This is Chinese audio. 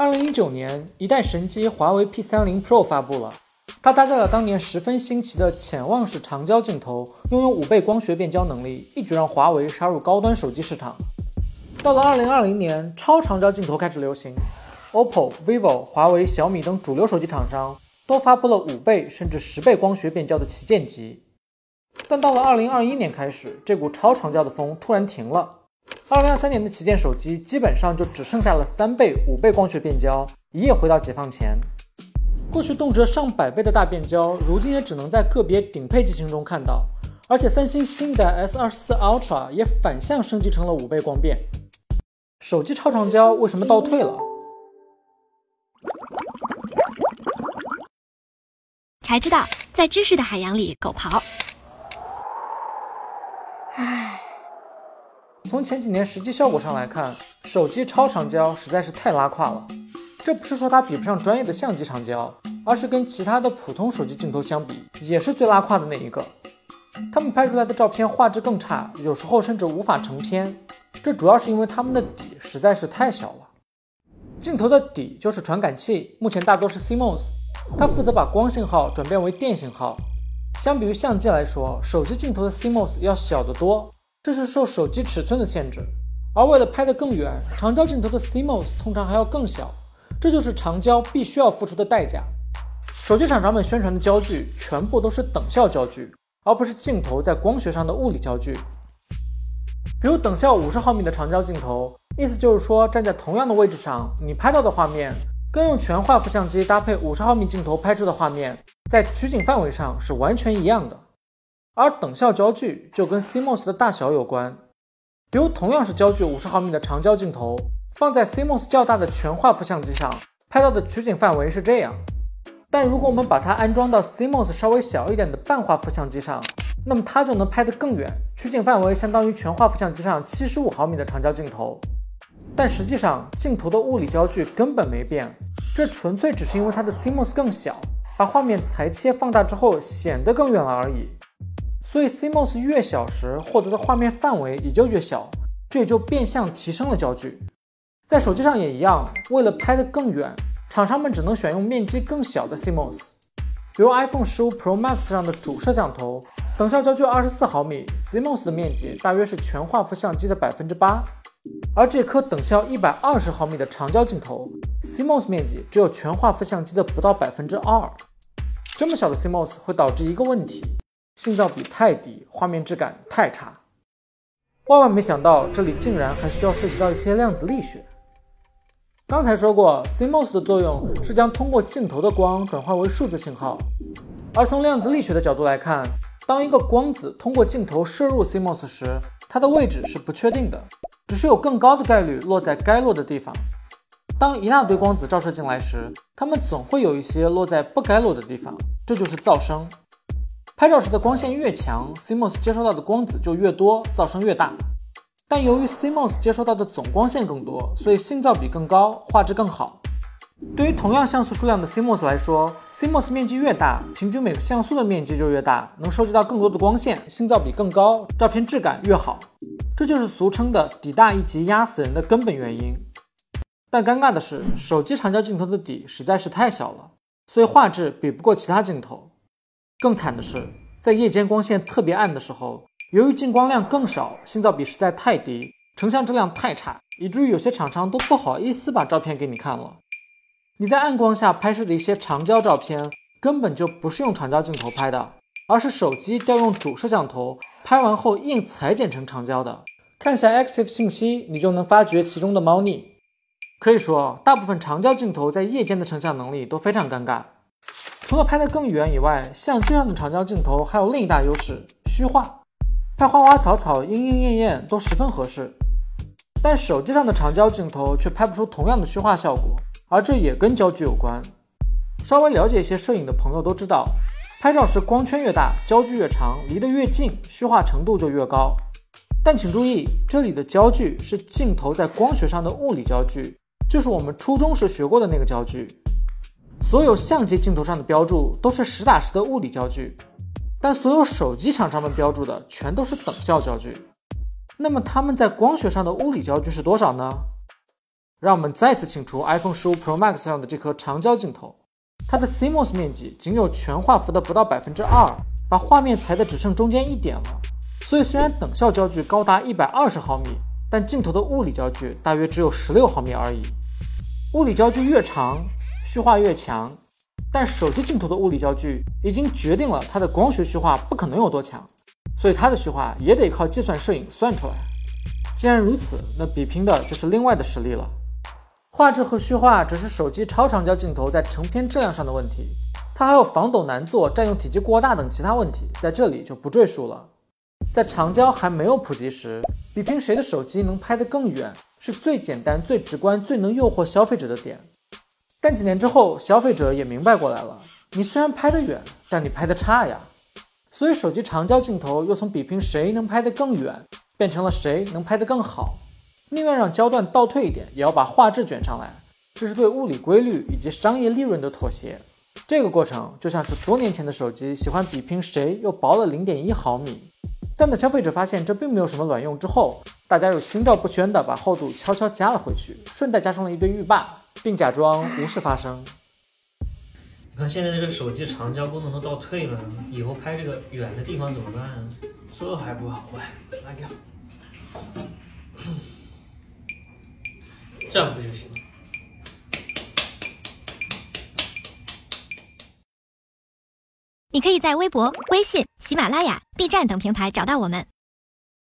二零一九年，一代神机华为 P 三零 Pro 发布了，它搭载了当年十分新奇的潜望式长焦镜头，拥有五倍光学变焦能力，一举让华为杀入高端手机市场。到了二零二零年，超长焦镜头开始流行，OPPO、vivo、华为、小米等主流手机厂商都发布了五倍甚至十倍光学变焦的旗舰机。但到了二零二一年开始，这股超长焦的风突然停了。二零二三年的旗舰手机基本上就只剩下了三倍、五倍光学变焦，一夜回到解放前。过去动辄上百倍的大变焦，如今也只能在个别顶配机型中看到。而且三星新一代 S 二十四 Ultra 也反向升级成了五倍光变。手机超长焦为什么倒退了？才知道，在知识的海洋里狗刨。唉。从前几年实际效果上来看，手机超长焦实在是太拉胯了。这不是说它比不上专业的相机长焦，而是跟其他的普通手机镜头相比，也是最拉胯的那一个。他们拍出来的照片画质更差，有时候甚至无法成片。这主要是因为它们的底实在是太小了。镜头的底就是传感器，目前大多是 CMOS，它负责把光信号转变为电信号。相比于相机来说，手机镜头的 CMOS 要小得多。这是受手机尺寸的限制，而为了拍得更远，长焦镜头的 CMOS 通常还要更小，这就是长焦必须要付出的代价。手机厂商们宣传的焦距全部都是等效焦距，而不是镜头在光学上的物理焦距。比如等效五十毫米的长焦镜头，意思就是说站在同样的位置上，你拍到的画面跟用全画幅相机搭配五十毫米镜头拍出的画面，在取景范围上是完全一样的。而等效焦距就跟 CMOS 的大小有关，比如同样是焦距五十毫米的长焦镜头，放在 CMOS 较大的全画幅相机上拍到的取景范围是这样，但如果我们把它安装到 CMOS 稍微小一点的半画幅相机上，那么它就能拍得更远，取景范围相当于全画幅相机上七十五毫米的长焦镜头。但实际上镜头的物理焦距根本没变，这纯粹只是因为它的 CMOS 更小，把画面裁切放大之后显得更远了而已。所以 CMOS 越小时，获得的画面范围也就越小，这也就变相提升了焦距。在手机上也一样，为了拍得更远，厂商们只能选用面积更小的 CMOS。比如 iPhone 15 Pro Max 上的主摄像头，等效焦距二十四毫米，CMOS 的面积大约是全画幅相机的百分之八。而这颗等效一百二十毫米的长焦镜头，CMOS 面积只有全画幅相机的不到百分之二。这么小的 CMOS 会导致一个问题。信噪比太低，画面质感太差。万万没想到，这里竟然还需要涉及到一些量子力学。刚才说过，CMOS 的作用是将通过镜头的光转化为数字信号。而从量子力学的角度来看，当一个光子通过镜头射入 CMOS 时，它的位置是不确定的，只是有更高的概率落在该落的地方。当一大堆光子照射进来时，它们总会有一些落在不该落的地方，这就是噪声。拍照时的光线越强，CMOS 接收到的光子就越多，噪声越大。但由于 CMOS 接收到的总光线更多，所以信噪比更高，画质更好。对于同样像素数量的 CMOS 来说，CMOS 面积越大，平均每个像素的面积就越大，能收集到更多的光线，信噪比更高，照片质感越好。这就是俗称的底大一级压死人的根本原因。但尴尬的是，手机长焦镜头的底实在是太小了，所以画质比不过其他镜头。更惨的是，在夜间光线特别暗的时候，由于进光量更少，信噪比实在太低，成像质量太差，以至于有些厂商都不好意思把照片给你看了。你在暗光下拍摄的一些长焦照片，根本就不是用长焦镜头拍的，而是手机调用主摄像头拍完后硬裁剪成长焦的。看下 EXIF 信息，你就能发觉其中的猫腻。可以说，大部分长焦镜头在夜间的成像能力都非常尴尬。除了拍得更远以外，相机上的长焦镜头还有另一大优势——虚化，拍花花草草、莺莺燕燕都十分合适。但手机上的长焦镜头却拍不出同样的虚化效果，而这也跟焦距有关。稍微了解一些摄影的朋友都知道，拍照时光圈越大，焦距越长，离得越近，虚化程度就越高。但请注意，这里的焦距是镜头在光学上的物理焦距，就是我们初中时学过的那个焦距。所有相机镜头上的标注都是实打实的物理焦距，但所有手机厂商们标注的全都是等效焦距。那么它们在光学上的物理焦距是多少呢？让我们再次请出 iPhone 15 Pro Max 上的这颗长焦镜头，它的 CMOS 面积仅有全画幅的不到百分之二，把画面裁的只剩中间一点了。所以虽然等效焦距高达一百二十毫米，但镜头的物理焦距大约只有十六毫米而已。物理焦距越长，虚化越强，但手机镜头的物理焦距已经决定了它的光学虚化不可能有多强，所以它的虚化也得靠计算摄影算出来。既然如此，那比拼的就是另外的实力了。画质和虚化只是手机超长焦镜头在成片质量上的问题，它还有防抖难做、占用体积过大等其他问题，在这里就不赘述了。在长焦还没有普及时，比拼谁的手机能拍得更远，是最简单、最直观、最能诱惑消费者的点。但几年之后，消费者也明白过来了，你虽然拍得远，但你拍得差呀。所以手机长焦镜头又从比拼谁能拍得更远，变成了谁能拍得更好。宁愿让焦段倒退一点，也要把画质卷上来，这是对物理规律以及商业利润的妥协。这个过程就像是多年前的手机喜欢比拼谁又薄了零点一毫米。但在消费者发现这并没有什么卵用之后，大家又心照不宣地把厚度悄悄加了回去，顺带加上了一堆浴霸，并假装无事发生。你看现在这个手机长焦功能都倒退了，以后拍这个远的地方怎么办啊？这还不好办？拿掉。这样不就行了？你可以在微博、微信、喜马拉雅、B 站等平台找到我们。